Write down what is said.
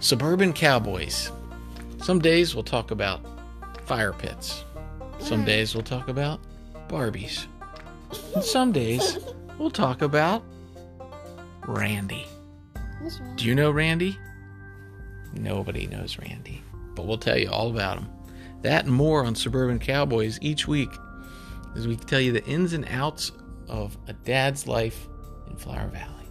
Suburban cowboys. Some days we'll talk about fire pits. Some days we'll talk about Barbies. And some days we'll talk about Randy. Do you know Randy? Nobody knows Randy, but we'll tell you all about him. That and more on Suburban Cowboys each week as we tell you the ins and outs of a dad's life in Flower Valley.